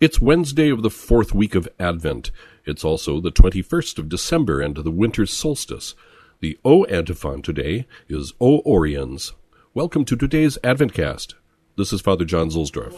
It's Wednesday of the fourth week of Advent. It's also the 21st of December and the winter solstice. The O antiphon today is O Oriens. Welcome to today's Adventcast. This is Father John Zuhlsdorf.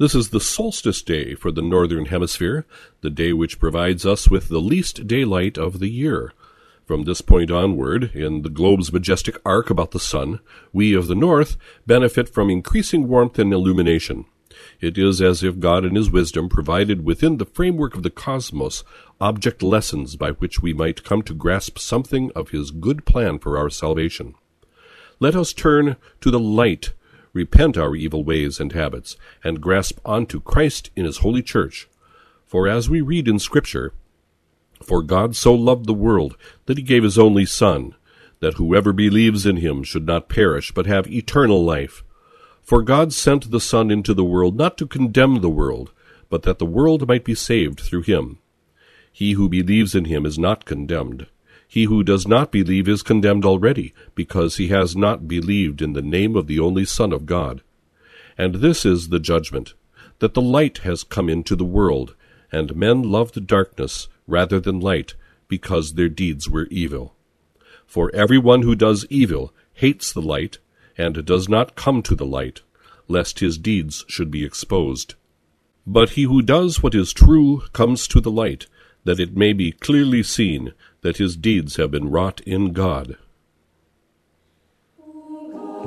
This is the solstice day for the northern hemisphere, the day which provides us with the least daylight of the year. From this point onward, in the globe's majestic arc about the sun, we of the north benefit from increasing warmth and illumination. It is as if God in His wisdom provided within the framework of the cosmos object lessons by which we might come to grasp something of His good plan for our salvation. Let us turn to the light repent our evil ways and habits, and grasp onto Christ in his holy church. For as we read in Scripture, For God so loved the world that he gave his only Son, that whoever believes in him should not perish, but have eternal life. For God sent the Son into the world not to condemn the world, but that the world might be saved through him. He who believes in him is not condemned he who does not believe is condemned already, because he has not believed in the name of the only Son of God. And this is the judgment, that the light has come into the world, and men loved darkness rather than light, because their deeds were evil. For every one who does evil hates the light, and does not come to the light, lest his deeds should be exposed. But he who does what is true comes to the light, that it may be clearly seen that his deeds have been wrought in God.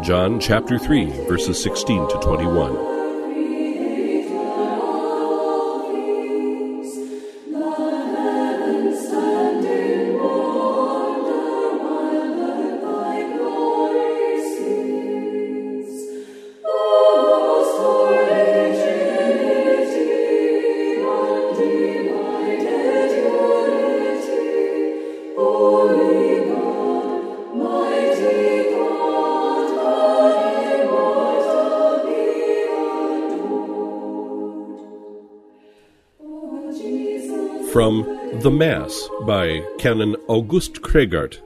John chapter 3, verses 16 to 21. From The Mass by Canon August Croegaert.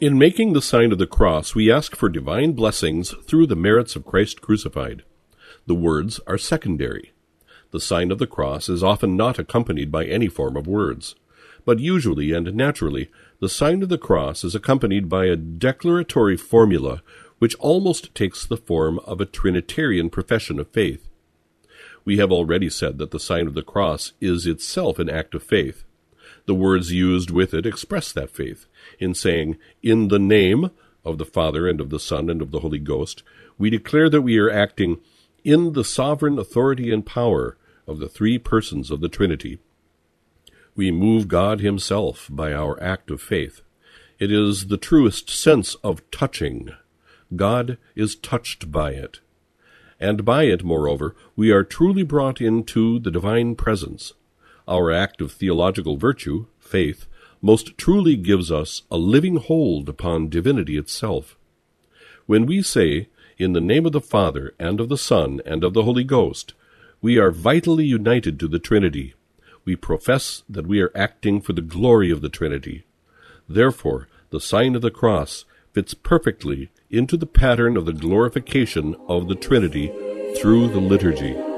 In making the sign of the cross, we ask for divine blessings through the merits of Christ crucified. The words are secondary. The sign of the cross is often not accompanied by any form of words. But usually and naturally, the sign of the cross is accompanied by a declaratory formula which almost takes the form of a Trinitarian profession of faith. We have already said that the sign of the cross is itself an act of faith. The words used with it express that faith. In saying, In the name of the Father and of the Son and of the Holy Ghost, we declare that we are acting in the sovereign authority and power of the three persons of the Trinity. We move God Himself by our act of faith. It is the truest sense of touching. God is touched by it and by it, moreover, we are truly brought into the divine presence. Our act of theological virtue, faith, most truly gives us a living hold upon divinity itself. When we say, In the name of the Father, and of the Son, and of the Holy Ghost, we are vitally united to the Trinity. We profess that we are acting for the glory of the Trinity. Therefore, the sign of the cross fits perfectly into the pattern of the glorification of the Trinity through the liturgy.